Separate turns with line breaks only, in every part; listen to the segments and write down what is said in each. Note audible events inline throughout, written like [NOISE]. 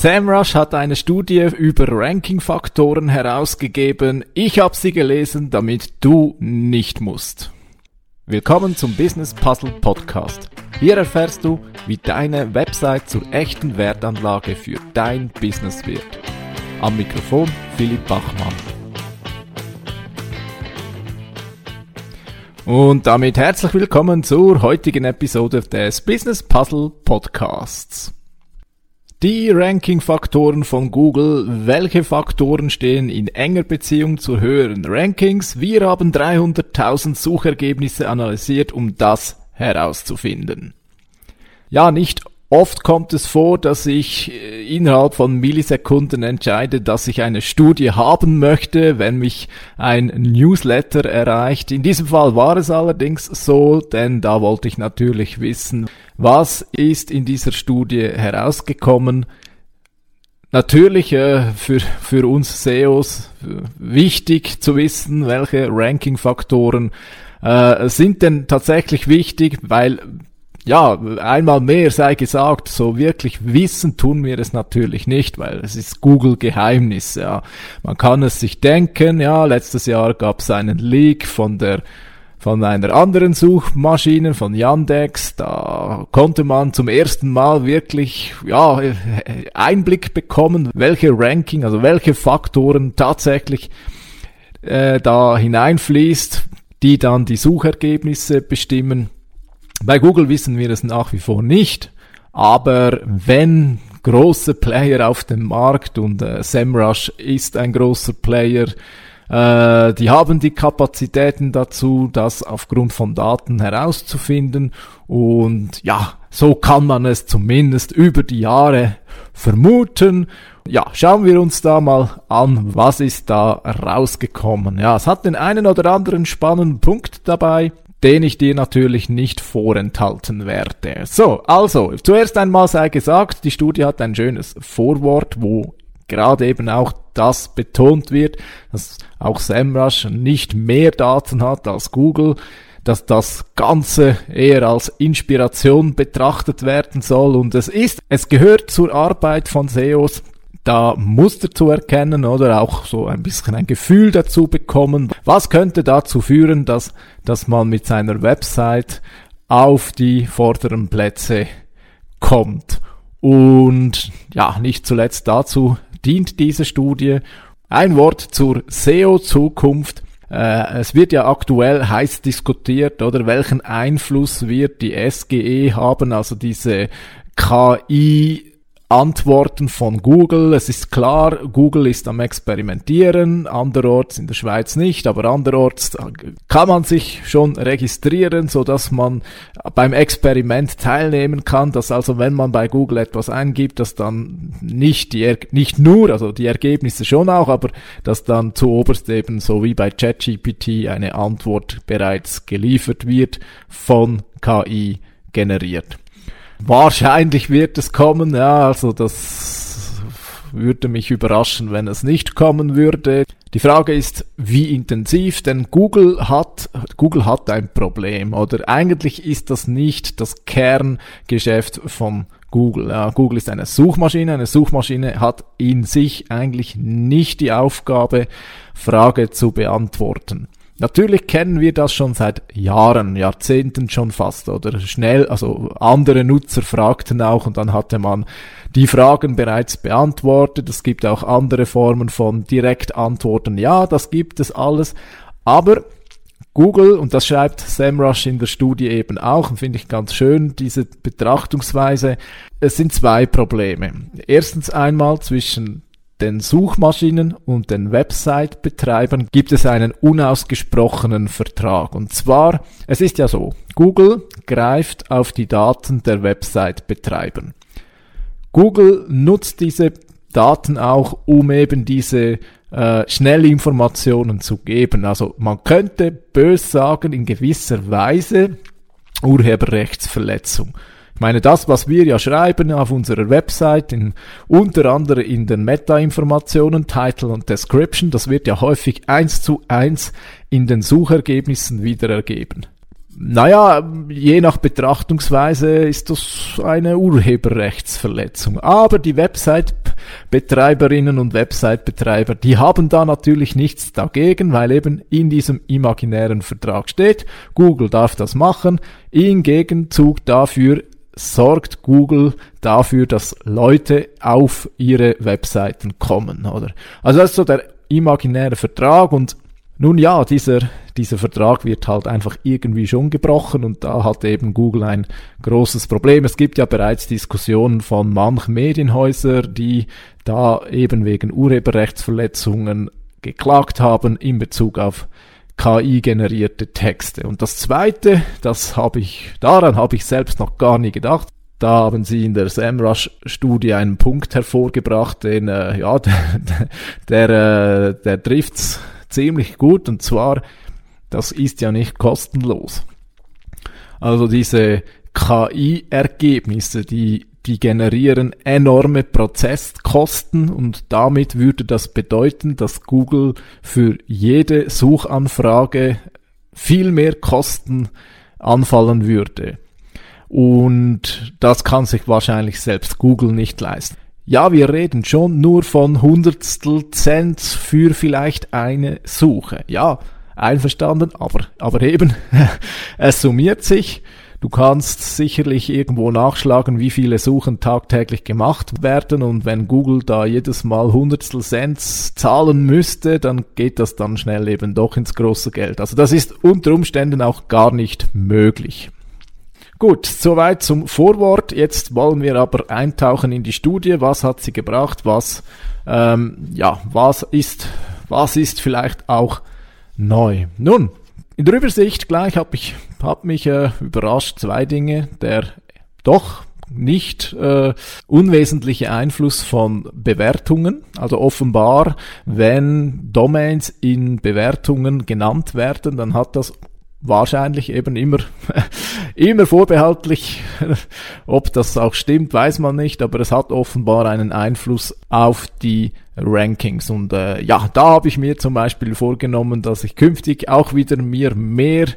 SEMrush hat eine Studie über Ranking-Faktoren herausgegeben. Ich habe sie gelesen, damit du nicht musst. Willkommen zum Business Puzzle Podcast. Hier erfährst du, wie deine Website zur echten Wertanlage für dein Business wird. Am Mikrofon Philipp Bachmann. Und damit herzlich willkommen zur heutigen Episode des Business Puzzle Podcasts. Die Ranking-Faktoren von Google. Welche Faktoren stehen in enger Beziehung zu höheren Rankings? Wir haben 300.000 Suchergebnisse analysiert, um das herauszufinden. Ja, nicht Oft kommt es vor, dass ich äh, innerhalb von Millisekunden entscheide, dass ich eine Studie haben möchte, wenn mich ein Newsletter erreicht. In diesem Fall war es allerdings so, denn da wollte ich natürlich wissen, was ist in dieser Studie herausgekommen. Natürlich äh, für, für uns SEOs wichtig zu wissen, welche Ranking-Faktoren äh, sind denn tatsächlich wichtig, weil ja, einmal mehr sei gesagt, so wirklich wissen tun wir es natürlich nicht, weil es ist Google-Geheimnis, ja. Man kann es sich denken, ja, letztes Jahr gab es einen Leak von der von einer anderen Suchmaschine, von Yandex, da konnte man zum ersten Mal wirklich, ja, Einblick bekommen, welche Ranking, also welche Faktoren tatsächlich äh, da hineinfließt, die dann die Suchergebnisse bestimmen. Bei Google wissen wir es nach wie vor nicht, aber wenn große Player auf dem Markt und äh, SEMrush ist ein großer Player, äh, die haben die Kapazitäten dazu, das aufgrund von Daten herauszufinden und ja, so kann man es zumindest über die Jahre vermuten. Ja, schauen wir uns da mal an, was ist da rausgekommen. Ja, es hat den einen oder anderen spannenden Punkt dabei den ich dir natürlich nicht vorenthalten werde. So, also, zuerst einmal sei gesagt, die Studie hat ein schönes Vorwort, wo gerade eben auch das betont wird, dass auch SEMrush nicht mehr Daten hat als Google, dass das Ganze eher als Inspiration betrachtet werden soll und es ist, es gehört zur Arbeit von SEOs, da Muster zu erkennen oder auch so ein bisschen ein Gefühl dazu bekommen. Was könnte dazu führen, dass, dass man mit seiner Website auf die vorderen Plätze kommt? Und ja, nicht zuletzt dazu dient diese Studie. Ein Wort zur SEO-Zukunft. Äh, es wird ja aktuell heiß diskutiert, oder welchen Einfluss wird die SGE haben, also diese KI Antworten von Google. Es ist klar, Google ist am Experimentieren, anderorts in der Schweiz nicht, aber anderorts kann man sich schon registrieren, so dass man beim Experiment teilnehmen kann, dass also wenn man bei Google etwas eingibt, dass dann nicht die, nicht nur, also die Ergebnisse schon auch, aber dass dann zu oberst eben so wie bei ChatGPT eine Antwort bereits geliefert wird von KI generiert. Wahrscheinlich wird es kommen, ja, also das würde mich überraschen, wenn es nicht kommen würde. Die Frage ist, wie intensiv, denn Google hat, Google hat ein Problem, oder eigentlich ist das nicht das Kerngeschäft von Google. Ja, Google ist eine Suchmaschine. Eine Suchmaschine hat in sich eigentlich nicht die Aufgabe, Frage zu beantworten. Natürlich kennen wir das schon seit Jahren, Jahrzehnten schon fast, oder schnell, also andere Nutzer fragten auch und dann hatte man die Fragen bereits beantwortet. Es gibt auch andere Formen von Direktantworten. Ja, das gibt es alles. Aber Google, und das schreibt SEMrush in der Studie eben auch, und finde ich ganz schön, diese Betrachtungsweise, es sind zwei Probleme. Erstens einmal zwischen den Suchmaschinen und den Website-Betreibern gibt es einen unausgesprochenen Vertrag. Und zwar, es ist ja so, Google greift auf die Daten der Website-Betreiber. Google nutzt diese Daten auch, um eben diese äh, Schnellinformationen zu geben. Also man könnte bös sagen, in gewisser Weise Urheberrechtsverletzung. Ich meine, das, was wir ja schreiben auf unserer Website, in, unter anderem in den Meta-Informationen, Title und Description, das wird ja häufig eins zu eins in den Suchergebnissen wiederergeben. Naja, je nach Betrachtungsweise ist das eine Urheberrechtsverletzung. Aber die Website Website-Betreiberinnen und Website-Betreiber, die haben da natürlich nichts dagegen, weil eben in diesem imaginären Vertrag steht, Google darf das machen, im Gegenzug dafür sorgt Google dafür, dass Leute auf ihre Webseiten kommen, oder? Also das ist so der imaginäre Vertrag und nun ja, dieser, dieser Vertrag wird halt einfach irgendwie schon gebrochen und da hat eben Google ein großes Problem. Es gibt ja bereits Diskussionen von manchen Medienhäusern, die da eben wegen Urheberrechtsverletzungen geklagt haben in Bezug auf KI-generierte Texte. Und das zweite, das habe ich, daran habe ich selbst noch gar nie gedacht. Da haben sie in der SEMrush-Studie einen Punkt hervorgebracht, den, äh, ja, [LAUGHS] der, der, äh, der trifft's ziemlich gut und zwar, das ist ja nicht kostenlos. Also diese KI-Ergebnisse, die, die generieren enorme Prozesskosten und damit würde das bedeuten, dass Google für jede Suchanfrage viel mehr Kosten anfallen würde. Und das kann sich wahrscheinlich selbst Google nicht leisten. Ja, wir reden schon nur von Hundertstel Cent für vielleicht eine Suche. Ja, einverstanden, aber, aber eben, [LAUGHS] es summiert sich. Du kannst sicherlich irgendwo nachschlagen, wie viele Suchen tagtäglich gemacht werden und wenn Google da jedes Mal Hundertstel Cent zahlen müsste, dann geht das dann schnell eben doch ins große Geld. Also das ist unter Umständen auch gar nicht möglich. Gut, soweit zum Vorwort. Jetzt wollen wir aber eintauchen in die Studie. Was hat sie gebracht? Was, ähm, ja, was ist, was ist vielleicht auch neu? Nun, in der Übersicht gleich habe ich, hab mich äh, überrascht zwei Dinge. Der doch nicht äh, unwesentliche Einfluss von Bewertungen. Also offenbar, wenn Domains in Bewertungen genannt werden, dann hat das wahrscheinlich eben immer, [LAUGHS] immer vorbehaltlich. [LAUGHS] Ob das auch stimmt, weiß man nicht, aber es hat offenbar einen Einfluss auf die Rankings. Und äh, ja, da habe ich mir zum Beispiel vorgenommen, dass ich künftig auch wieder mir mehr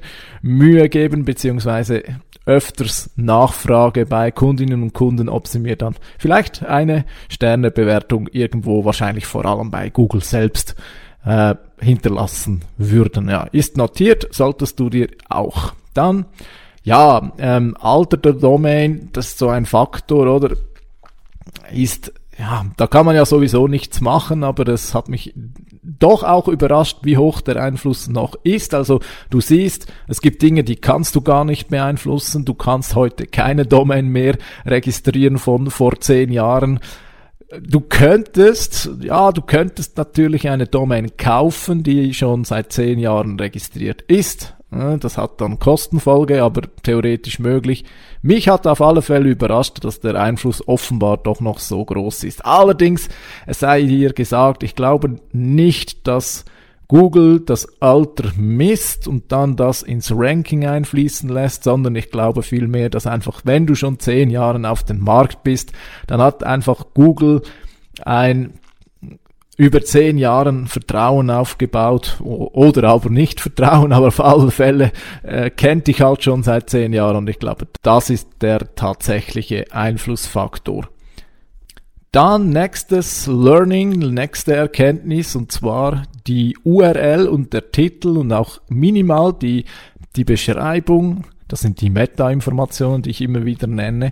Mühe geben, beziehungsweise öfters nachfrage bei Kundinnen und Kunden, ob sie mir dann vielleicht eine Sternebewertung irgendwo, wahrscheinlich vor allem bei Google selbst, äh, hinterlassen würden. Ja, ist notiert, solltest du dir auch. Dann, ja, ähm, Alter der Domain, das ist so ein Faktor, oder? Ist, ja, da kann man ja sowieso nichts machen, aber das hat mich doch auch überrascht, wie hoch der Einfluss noch ist. Also du siehst, es gibt Dinge, die kannst du gar nicht beeinflussen. Du kannst heute keine Domain mehr registrieren von vor zehn Jahren du könntest, ja, du könntest natürlich eine Domain kaufen, die schon seit zehn Jahren registriert ist. Das hat dann Kostenfolge, aber theoretisch möglich. Mich hat auf alle Fälle überrascht, dass der Einfluss offenbar doch noch so groß ist. Allerdings, es sei hier gesagt, ich glaube nicht, dass Google das Alter misst und dann das ins Ranking einfließen lässt, sondern ich glaube vielmehr, dass einfach, wenn du schon zehn Jahre auf dem Markt bist, dann hat einfach Google ein über zehn Jahren Vertrauen aufgebaut oder aber nicht Vertrauen, aber auf alle Fälle äh, kennt dich halt schon seit zehn Jahren und ich glaube, das ist der tatsächliche Einflussfaktor. Dann nächstes Learning, nächste Erkenntnis und zwar die URL und der Titel und auch minimal die, die Beschreibung, das sind die Meta-Informationen, die ich immer wieder nenne,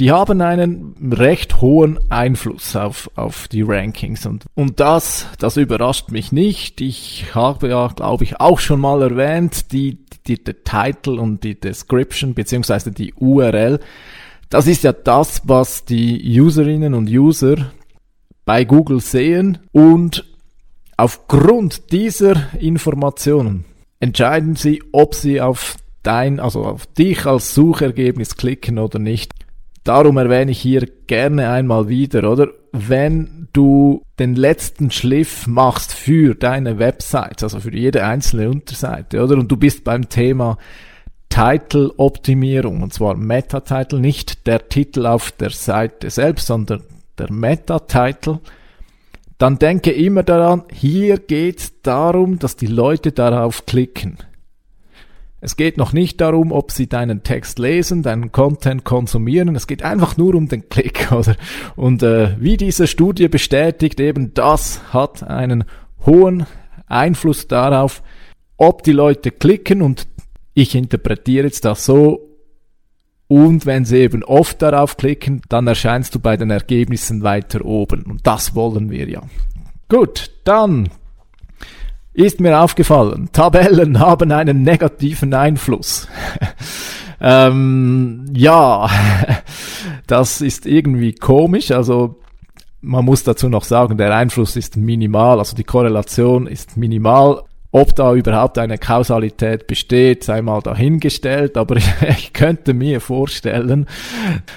die haben einen recht hohen Einfluss auf, auf die Rankings und, und das, das überrascht mich nicht. Ich habe ja, glaube ich, auch schon mal erwähnt, die, die, der Title und die Description beziehungsweise die URL das ist ja das, was die Userinnen und User bei Google sehen und aufgrund dieser Informationen entscheiden sie, ob sie auf dein, also auf dich als Suchergebnis klicken oder nicht. Darum erwähne ich hier gerne einmal wieder, oder? Wenn du den letzten Schliff machst für deine Website, also für jede einzelne Unterseite, oder? Und du bist beim Thema Title-Optimierung, und zwar Meta-Title, nicht der Titel auf der Seite selbst, sondern der Meta-Title, dann denke immer daran, hier geht es darum, dass die Leute darauf klicken. Es geht noch nicht darum, ob sie deinen Text lesen, deinen Content konsumieren. Es geht einfach nur um den Klick, [LAUGHS] oder? Und äh, wie diese Studie bestätigt, eben das hat einen hohen Einfluss darauf, ob die Leute klicken und ich interpretiere jetzt das so, und wenn sie eben oft darauf klicken, dann erscheinst du bei den Ergebnissen weiter oben. Und das wollen wir ja. Gut, dann ist mir aufgefallen, Tabellen [LAUGHS] haben einen negativen Einfluss. [LAUGHS] ähm, ja, [LAUGHS] das ist irgendwie komisch. Also man muss dazu noch sagen, der Einfluss ist minimal, also die Korrelation ist minimal. Ob da überhaupt eine Kausalität besteht, sei mal dahingestellt, aber [LAUGHS] ich könnte mir vorstellen,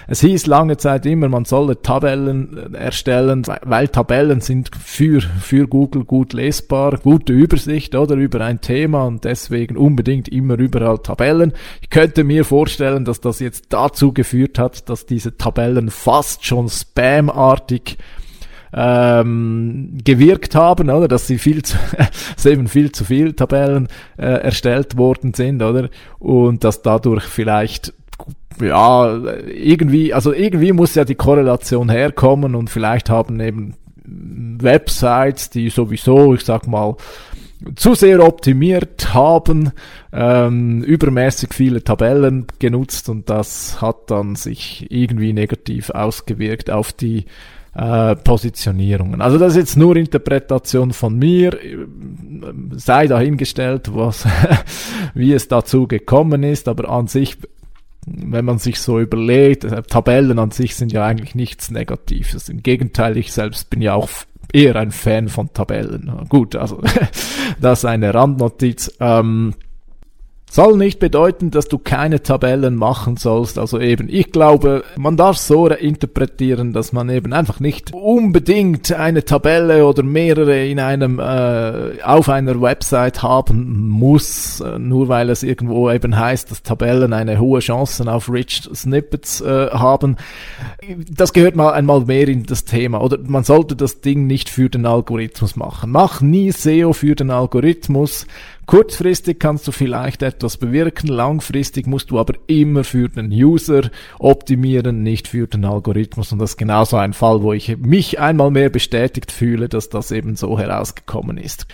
es hieß lange Zeit immer, man solle Tabellen erstellen, weil Tabellen sind für, für Google gut lesbar, gute Übersicht oder über ein Thema und deswegen unbedingt immer überall Tabellen. Ich könnte mir vorstellen, dass das jetzt dazu geführt hat, dass diese Tabellen fast schon spamartig ähm, gewirkt haben, oder, dass sie viel zu, [LAUGHS] dass eben viel zu viel Tabellen äh, erstellt worden sind, oder, und dass dadurch vielleicht ja, irgendwie, also irgendwie muss ja die Korrelation herkommen und vielleicht haben eben Websites, die sowieso, ich sag mal, zu sehr optimiert haben, ähm, übermäßig viele Tabellen genutzt und das hat dann sich irgendwie negativ ausgewirkt auf die äh, Positionierungen. Also das ist jetzt nur Interpretation von mir, sei dahingestellt, was, [LAUGHS] wie es dazu gekommen ist, aber an sich, wenn man sich so überlegt, äh, Tabellen an sich sind ja eigentlich nichts Negatives. Im Gegenteil, ich selbst bin ja auch eher ein Fan von Tabellen. Gut, also [LAUGHS] das ist eine Randnotiz. Ähm, soll nicht bedeuten, dass du keine Tabellen machen sollst. Also eben, ich glaube, man darf so interpretieren, dass man eben einfach nicht unbedingt eine Tabelle oder mehrere in einem äh, auf einer Website haben muss, äh, nur weil es irgendwo eben heißt, dass Tabellen eine hohe Chance auf Rich Snippets äh, haben. Das gehört mal einmal mehr in das Thema. Oder man sollte das Ding nicht für den Algorithmus machen. Mach nie SEO für den Algorithmus. Kurzfristig kannst du vielleicht etwas bewirken, langfristig musst du aber immer für den User optimieren, nicht für den Algorithmus. Und das ist genauso ein Fall, wo ich mich einmal mehr bestätigt fühle, dass das eben so herausgekommen ist.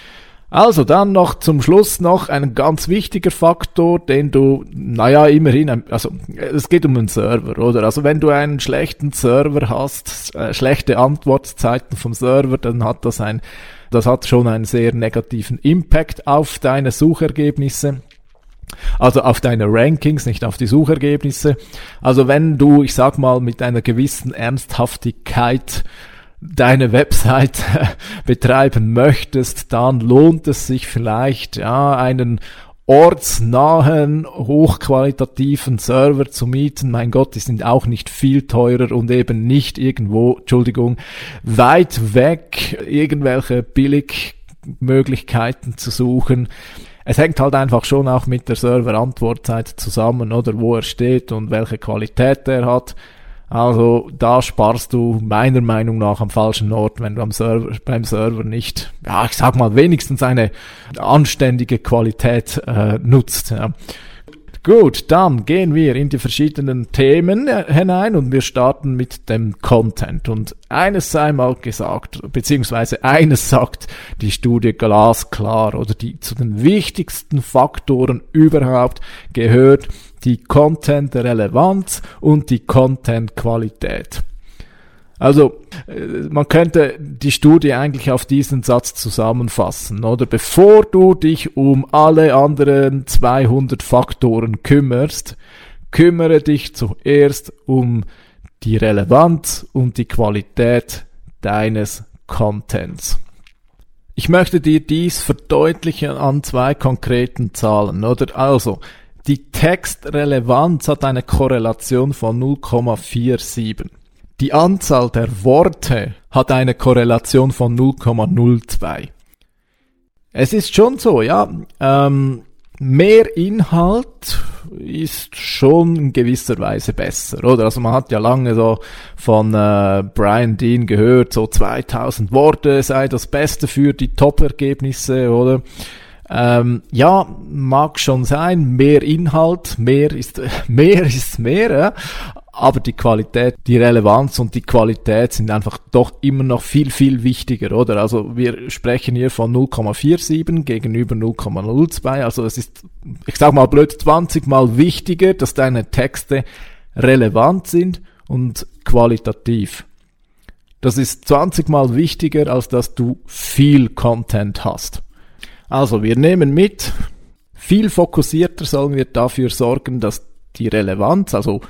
Also dann noch zum Schluss noch ein ganz wichtiger Faktor, den du, naja, immerhin, also es geht um einen Server, oder? Also wenn du einen schlechten Server hast, äh, schlechte Antwortzeiten vom Server, dann hat das ein das hat schon einen sehr negativen Impact auf deine Suchergebnisse. Also auf deine Rankings, nicht auf die Suchergebnisse. Also wenn du, ich sag mal, mit einer gewissen Ernsthaftigkeit deine Website [LAUGHS] betreiben möchtest, dann lohnt es sich vielleicht, ja, einen ortsnahen, hochqualitativen Server zu mieten. Mein Gott, die sind auch nicht viel teurer und eben nicht irgendwo, Entschuldigung, weit weg irgendwelche Billigmöglichkeiten zu suchen. Es hängt halt einfach schon auch mit der Server-Antwortzeit zusammen, oder wo er steht und welche Qualität er hat. Also da sparst du meiner Meinung nach am falschen Ort, wenn du am Server, beim Server nicht, ja, ich sag mal, wenigstens eine anständige Qualität äh, nutzt. Ja. Gut, dann gehen wir in die verschiedenen Themen äh, hinein und wir starten mit dem Content. Und eines sei mal gesagt, beziehungsweise eines sagt die Studie glasklar oder die zu den wichtigsten Faktoren überhaupt gehört die Content-Relevanz und die Content-Qualität. Also, äh, man könnte die Studie eigentlich auf diesen Satz zusammenfassen, oder? Bevor du dich um alle anderen 200 Faktoren kümmerst, kümmere dich zuerst um die Relevanz und die Qualität deines Contents. Ich möchte dir dies verdeutlichen an zwei konkreten Zahlen, oder? Also, die Textrelevanz hat eine Korrelation von 0,47. Die Anzahl der Worte hat eine Korrelation von 0,02. Es ist schon so, ja. Ähm, mehr Inhalt ist schon in gewisser Weise besser, oder? Also man hat ja lange so von äh, Brian Dean gehört, so 2000 Worte sei das Beste für die Top-Ergebnisse, oder? Ähm, ja, mag schon sein, mehr Inhalt, mehr ist [LAUGHS] mehr ist mehr, ja? aber die Qualität, die Relevanz und die Qualität sind einfach doch immer noch viel, viel wichtiger, oder? Also wir sprechen hier von 0,47 gegenüber 0,02, also es ist, ich sag mal blöd, 20 mal wichtiger, dass deine Texte relevant sind und qualitativ. Das ist 20 mal wichtiger, als dass du viel Content hast. Also wir nehmen mit, viel fokussierter sollen wir dafür sorgen, dass die Relevanz, also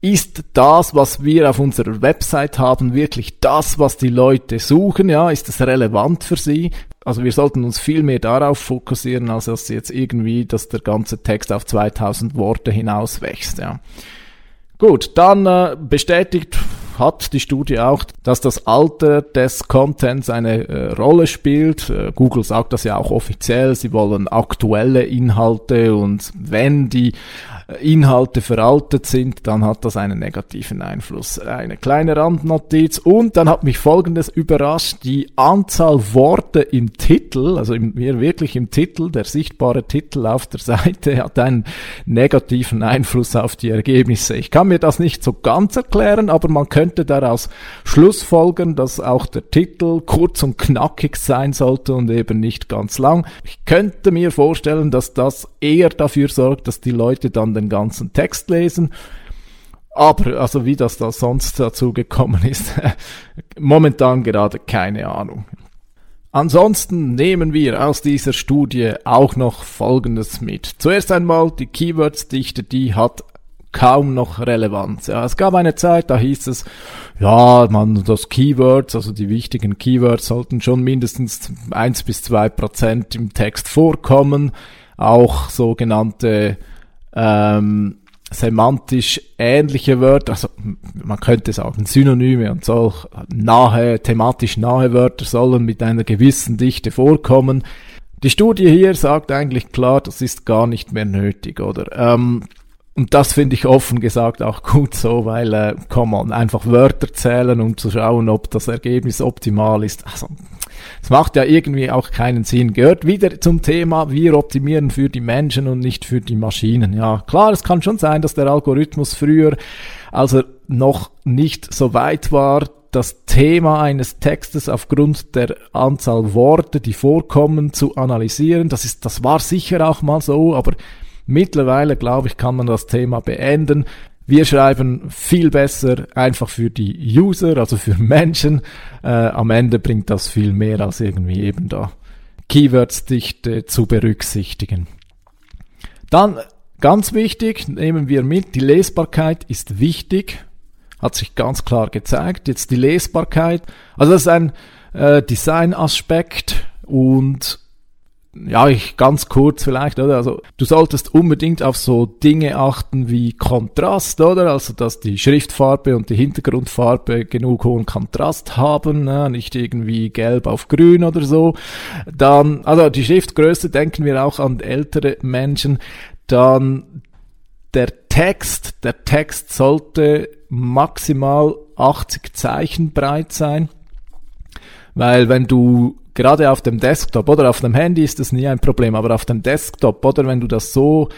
ist das, was wir auf unserer Website haben, wirklich das, was die Leute suchen? Ja, ist es relevant für sie? Also wir sollten uns viel mehr darauf fokussieren, als dass jetzt irgendwie, dass der ganze Text auf 2000 Worte hinauswächst. Ja. Gut, dann äh, bestätigt hat die Studie auch, dass das Alter des Contents eine äh, Rolle spielt. Äh, Google sagt das ja auch offiziell, sie wollen aktuelle Inhalte und wenn die Inhalte veraltet sind, dann hat das einen negativen Einfluss. Eine kleine Randnotiz und dann hat mich Folgendes überrascht, die Anzahl Worte im Titel, also im, wirklich im Titel, der sichtbare Titel auf der Seite [LAUGHS] hat einen negativen Einfluss auf die Ergebnisse. Ich kann mir das nicht so ganz erklären, aber man könnte daraus Schlussfolgern, dass auch der Titel kurz und knackig sein sollte und eben nicht ganz lang. Ich könnte mir vorstellen, dass das eher dafür sorgt, dass die Leute dann den ganzen Text lesen. Aber also wie das da sonst dazu gekommen ist, [LAUGHS] momentan gerade keine Ahnung. Ansonsten nehmen wir aus dieser Studie auch noch Folgendes mit. Zuerst einmal die Keywords-Dichte, die hat kaum noch Relevanz. Ja, es gab eine Zeit, da hieß es, ja, man, das Keywords, also die wichtigen Keywords sollten schon mindestens eins bis zwei Prozent im Text vorkommen. Auch sogenannte ähm, semantisch ähnliche Wörter, also man könnte sagen Synonyme und so nahe, thematisch nahe Wörter sollen mit einer gewissen Dichte vorkommen. Die Studie hier sagt eigentlich klar, das ist gar nicht mehr nötig, oder? Ähm, und das finde ich offen gesagt auch gut so, weil, äh, komm man, einfach Wörter zählen, um zu schauen, ob das Ergebnis optimal ist. Also, es macht ja irgendwie auch keinen Sinn. Gehört wieder zum Thema, wir optimieren für die Menschen und nicht für die Maschinen. Ja, klar, es kann schon sein, dass der Algorithmus früher, als er noch nicht so weit war, das Thema eines Textes aufgrund der Anzahl Worte, die vorkommen, zu analysieren. Das ist, das war sicher auch mal so, aber Mittlerweile, glaube ich, kann man das Thema beenden. Wir schreiben viel besser einfach für die User, also für [LAUGHS] Menschen. Äh, am Ende bringt das viel mehr als irgendwie eben da Keywords-Dichte zu berücksichtigen. Dann ganz wichtig, nehmen wir mit, die Lesbarkeit ist wichtig, hat sich ganz klar gezeigt. Jetzt die Lesbarkeit, also das ist ein äh, Design-Aspekt und ja, ich ganz kurz vielleicht, oder? Also du solltest unbedingt auf so Dinge achten wie Kontrast, oder? Also dass die Schriftfarbe und die Hintergrundfarbe genug hohen Kontrast haben, ne? nicht irgendwie gelb auf grün oder so. Dann, also die Schriftgröße denken wir auch an ältere Menschen. Dann der Text, der Text sollte maximal 80 Zeichen breit sein. Weil wenn du gerade auf dem Desktop oder? Auf dem Handy ist das nie ein Problem, aber auf dem Desktop oder? Wenn du das so,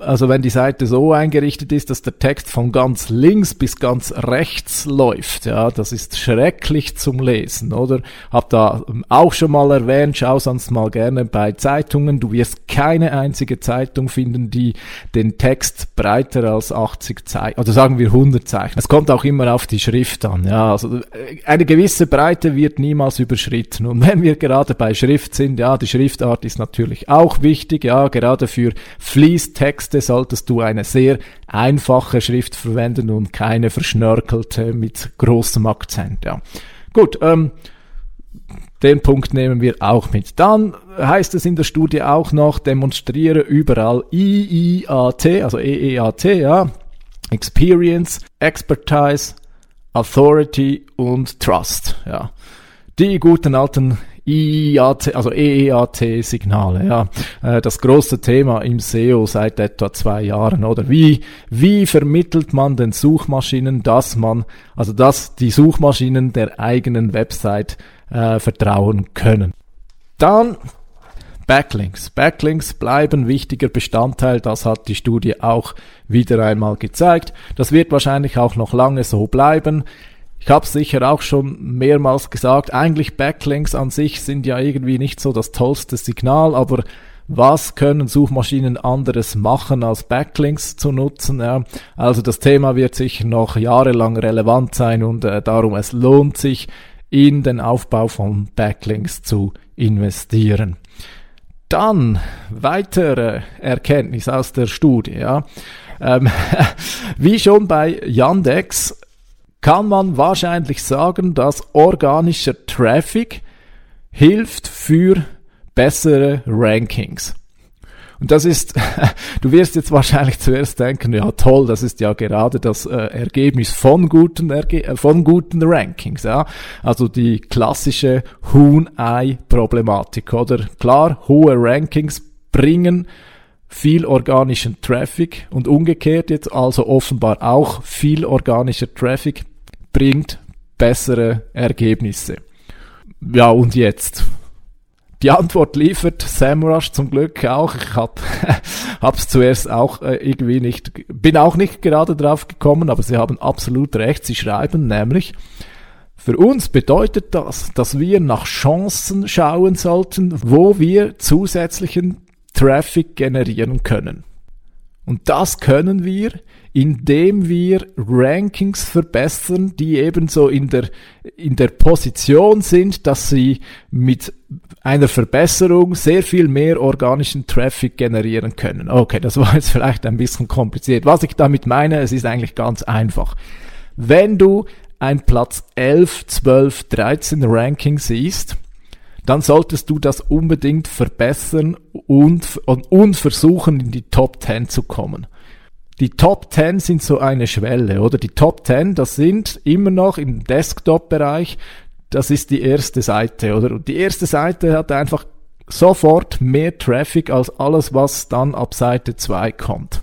also wenn die Seite so eingerichtet ist, dass der Text von ganz links bis ganz rechts läuft, ja, das ist schrecklich zum Lesen, oder? Hab da auch schon mal erwähnt, schau sonst mal gerne bei Zeitungen, du wirst keine einzige Zeitung finden, die den Text breiter als 80 Zeichen, oder sagen wir 100 Zeichen. Es kommt auch immer auf die Schrift an, ja, also äh, eine gewisse Breite wird niemals überschritten. Und wenn wir gerade bei Schrift sind, ja, die Schriftart ist natürlich auch wichtig, ja, gerade für Fließtexte solltest du eine sehr einfache Schrift verwenden und keine verschnörkelte mit großem Akzent, ja. Gut, ähm, den Punkt nehmen wir auch mit. Dann heißt es in der Studie auch noch, demonstriere überall IIAT, also EEAT, ja, Experience, Expertise, Authority und Trust, ja. Die guten alten IAT, also EEAT-Signale, ja, äh, das große Thema im SEO seit etwa zwei Jahren, oder? Wie, wie vermittelt man den Suchmaschinen, dass man, also dass die Suchmaschinen der eigenen Website äh, vertrauen können? Dann Backlinks. Backlinks bleiben wichtiger Bestandteil, das hat die Studie auch wieder einmal gezeigt. Das wird wahrscheinlich auch noch lange so bleiben. Ich habe sicher auch schon mehrmals gesagt, eigentlich Backlinks an sich sind ja irgendwie nicht so das tollste Signal, aber was können Suchmaschinen anderes machen, als Backlinks zu nutzen? Ja? Also das Thema wird sicher noch jahrelang relevant sein und äh, darum es lohnt sich, in den Aufbau von Backlinks zu investieren. Dann weitere Erkenntnis aus der Studie. Ja. Ähm, [LAUGHS] wie schon bei Yandex kann man wahrscheinlich sagen, dass organischer Traffic hilft für bessere Rankings. Und das ist, [LAUGHS] du wirst jetzt wahrscheinlich zuerst denken, ja toll, das ist ja gerade das äh, Ergebnis von guten, Erge äh, von guten Rankings, ja. Also die klassische Huhn-Ei-Problematik, oder? Klar, hohe Rankings bringen viel organischen Traffic und umgekehrt jetzt also offenbar auch viel organischer Traffic bringt bessere Ergebnisse. Ja, und jetzt? Die Antwort liefert SEMrush zum Glück auch. Ich hab, [LAUGHS] hab's zuerst auch äh, irgendwie nicht, bin auch nicht gerade drauf gekommen, aber sie haben absolut recht. Sie schreiben nämlich, für uns bedeutet das, dass wir nach Chancen schauen sollten, wo wir zusätzlichen Traffic generieren können. Und das können wir, indem wir Rankings verbessern, die ebenso in der, in der Position sind, dass sie mit einer Verbesserung sehr viel mehr organischen Traffic generieren können. Okay, das war jetzt vielleicht ein bisschen kompliziert. Was ich damit meine, es ist eigentlich ganz einfach. Wenn du ein Platz 11, 12, 13 Ranking siehst, dann solltest du das unbedingt verbessern und, und, und versuchen, in die Top 10 zu kommen. Die Top 10 sind so eine Schwelle, oder? Die Top 10, das sind immer noch im Desktop-Bereich, das ist die erste Seite, oder? Und die erste Seite hat einfach sofort mehr Traffic als alles, was dann ab Seite 2 kommt.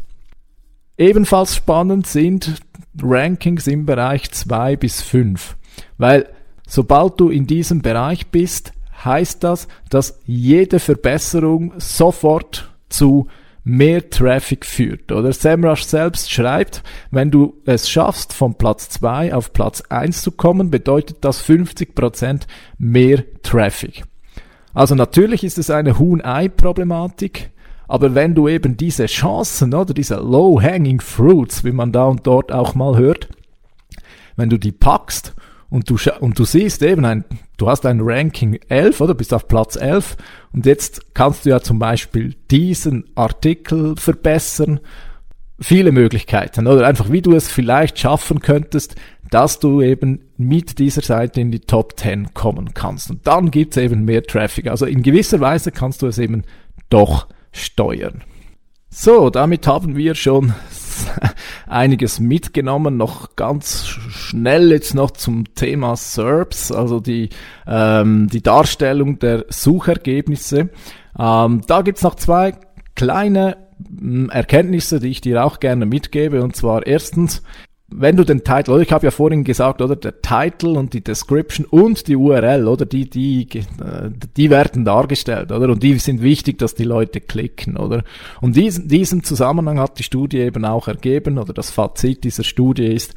Ebenfalls spannend sind Rankings im Bereich 2 bis 5, weil sobald du in diesem Bereich bist, heißt das, dass jede Verbesserung sofort zu mehr Traffic führt. Oder SEMrush selbst schreibt, wenn du es schaffst, von Platz 2 auf Platz 1 zu kommen, bedeutet das 50% mehr Traffic. Also natürlich ist es eine Huhn-Ei-Problematik, aber wenn du eben diese Chancen oder diese Low-Hanging Fruits, wie man da und dort auch mal hört, wenn du die packst und du, und du siehst eben ein, du hast ein Ranking 11 oder bist auf Platz 11 und jetzt kannst du ja zum Beispiel diesen Artikel verbessern. Viele Möglichkeiten oder einfach wie du es vielleicht schaffen könntest, dass du eben mit dieser Seite in die Top 10 kommen kannst. Und dann gibt's eben mehr Traffic. Also in gewisser Weise kannst du es eben doch steuern. So, damit haben wir schon [LAUGHS] einiges mitgenommen. Noch ganz schnell jetzt noch zum Thema SERPs, also die, ähm, die Darstellung der Suchergebnisse. Ähm, da gibt's noch zwei kleine hm, Erkenntnisse, die ich dir auch gerne mitgebe. Und zwar erstens, wenn du den Titel, oder? Ich habe ja vorhin gesagt, oder? Der Titel und die Description und die URL, oder? Die, die, äh, die werden dargestellt, oder? Und die sind wichtig, dass die Leute klicken, oder? Und diesen, diesem Zusammenhang hat die Studie eben auch ergeben, oder? Das Fazit dieser Studie ist,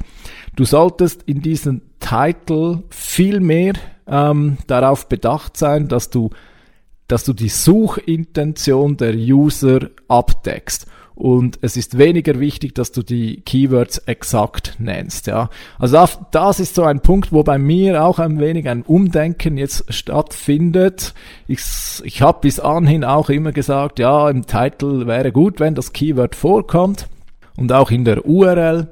du solltest in diesem Titel viel mehr ähm, darauf bedacht sein, dass du, dass du die Suchintention der User abdeckst und es ist weniger wichtig, dass du die Keywords exakt nennst. Ja, also das ist so ein Punkt, wo bei mir auch ein wenig ein Umdenken jetzt stattfindet. Ich, ich habe bis anhin auch immer gesagt, ja, im Titel wäre gut, wenn das Keyword vorkommt und auch in der URL.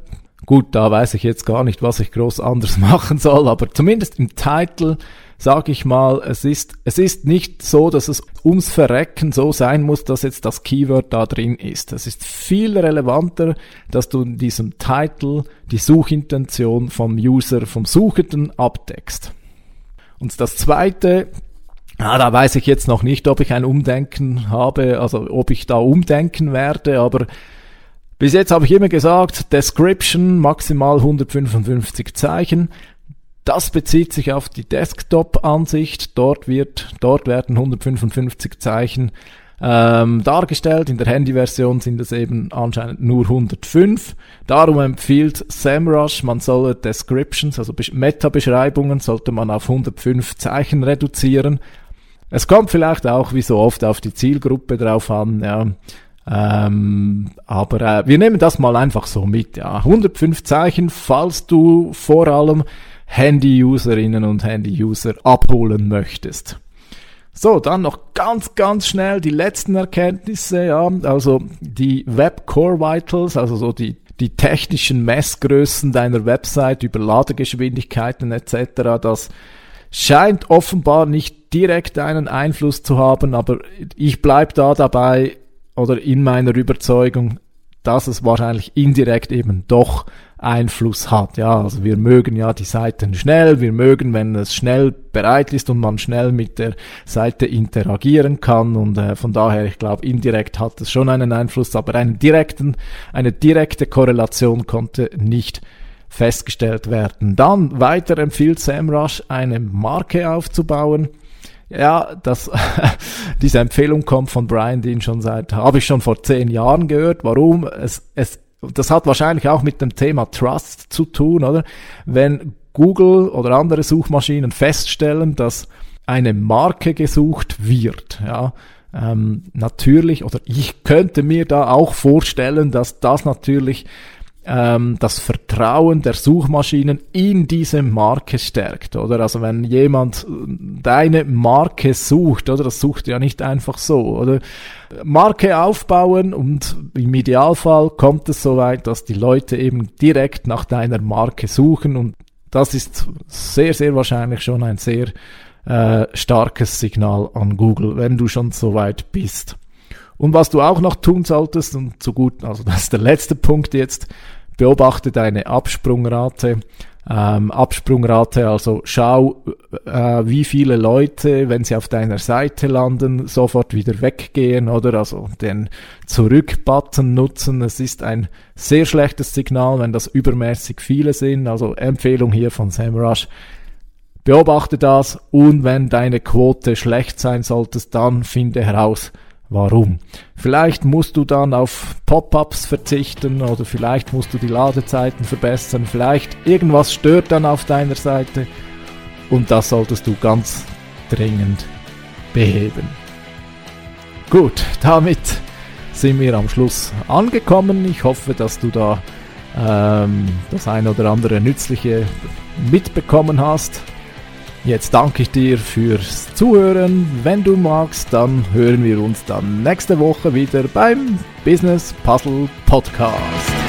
Gut, da weiß ich jetzt gar nicht, was ich groß [LAUGHS] anders machen soll, aber zumindest im Titel sage ich mal, es ist, es ist nicht so, dass es ums Verrecken so sein muss, dass jetzt das Keyword da drin ist. Es ist viel relevanter, dass du in diesem Titel die Suchintention vom User, vom Suchenden abdeckst. Und das zweite, Ah, da weiß ich jetzt noch nicht, ob ich ein Umdenken habe, also ob ich da umdenken werde, aber bis jetzt habe ich immer gesagt, Description maximal 155 Zeichen. Das bezieht sich auf die Desktop-Ansicht. Dort wird, dort werden 155 Zeichen ähm, dargestellt. In der Handyversion sind es eben anscheinend nur 105. Darum empfiehlt SEMrush, man solle Descriptions, also Meta-Beschreibungen, sollte man auf 105 Zeichen reduzieren. Es kommt vielleicht auch wie so oft auf die Zielgruppe drauf an, ja. Ähm, aber äh, wir nehmen das mal einfach so mit, ja. 105 Zeichen, falls du vor allem Handy-Userinnen und Handy-User abholen möchtest. So, dann noch ganz, ganz schnell die letzten Erkenntnisse, ja, also die Web Core Vitals, also so die, die technischen Messgrößen deiner Website über Ladegeschwindigkeiten etc., das scheint offenbar nicht direkt einen Einfluss zu haben, aber ich bleib da dabei oder in meiner Überzeugung, dass es wahrscheinlich indirekt eben doch Einfluss hat. Ja, also wir mögen ja die Seiten schnell, wir mögen, wenn es schnell bereit ist und man schnell mit der Seite interagieren kann und äh, von daher, ich glaube, indirekt hat es schon einen Einfluss, aber einen direkten, eine direkte Korrelation konnte nicht festgestellt werden. Dann weiter empfiehlt SEMrush eine Marke aufzubauen. Ja, das, [LAUGHS] diese Empfehlung kommt von Brian Dean schon seit, habe ich schon vor zehn Jahren gehört. Warum? Es, es, das hat wahrscheinlich auch mit dem Thema Trust zu tun, oder? Wenn Google oder andere Suchmaschinen feststellen, dass eine Marke gesucht wird, ja, ähm, natürlich, oder ich könnte mir da auch vorstellen, dass das natürlich ähm, das Vertrauen der Suchmaschinen in diese Marke stärkt, oder? Also wenn jemand deine Marke sucht, oder? Das sucht ja nicht einfach so, oder? Marke aufbauen und im Idealfall kommt es so weit, dass die Leute eben direkt nach deiner Marke suchen und das ist sehr, sehr wahrscheinlich schon ein sehr äh, starkes Signal an Google, wenn du schon so weit bist. Und was du auch noch tun solltest, und so gut, also das ist der letzte Punkt jetzt, beobachte deine Absprungrate. Ähm, Absprungrate, also schau, äh, wie viele Leute, wenn sie auf deiner Seite landen, sofort wieder weggehen oder also den Zurück-Button nutzen. Es ist ein sehr schlechtes Signal, wenn das übermäßig viele sind. Also Empfehlung hier von SEMrush. Beobachte das und wenn deine Quote schlecht sein solltest, dann finde heraus, Warum? Vielleicht musst du dann auf Pop-ups verzichten oder vielleicht musst du die Ladezeiten verbessern, vielleicht irgendwas stört dann auf deiner Seite und das solltest du ganz dringend beheben. Gut, damit sind wir am Schluss angekommen. Ich hoffe, dass du da ähm, das ein oder andere Nützliche mitbekommen hast. Jetzt danke ich dir fürs Zuhören. Wenn du magst, dann hören wir uns dann nächste Woche wieder beim Business Puzzle Podcast.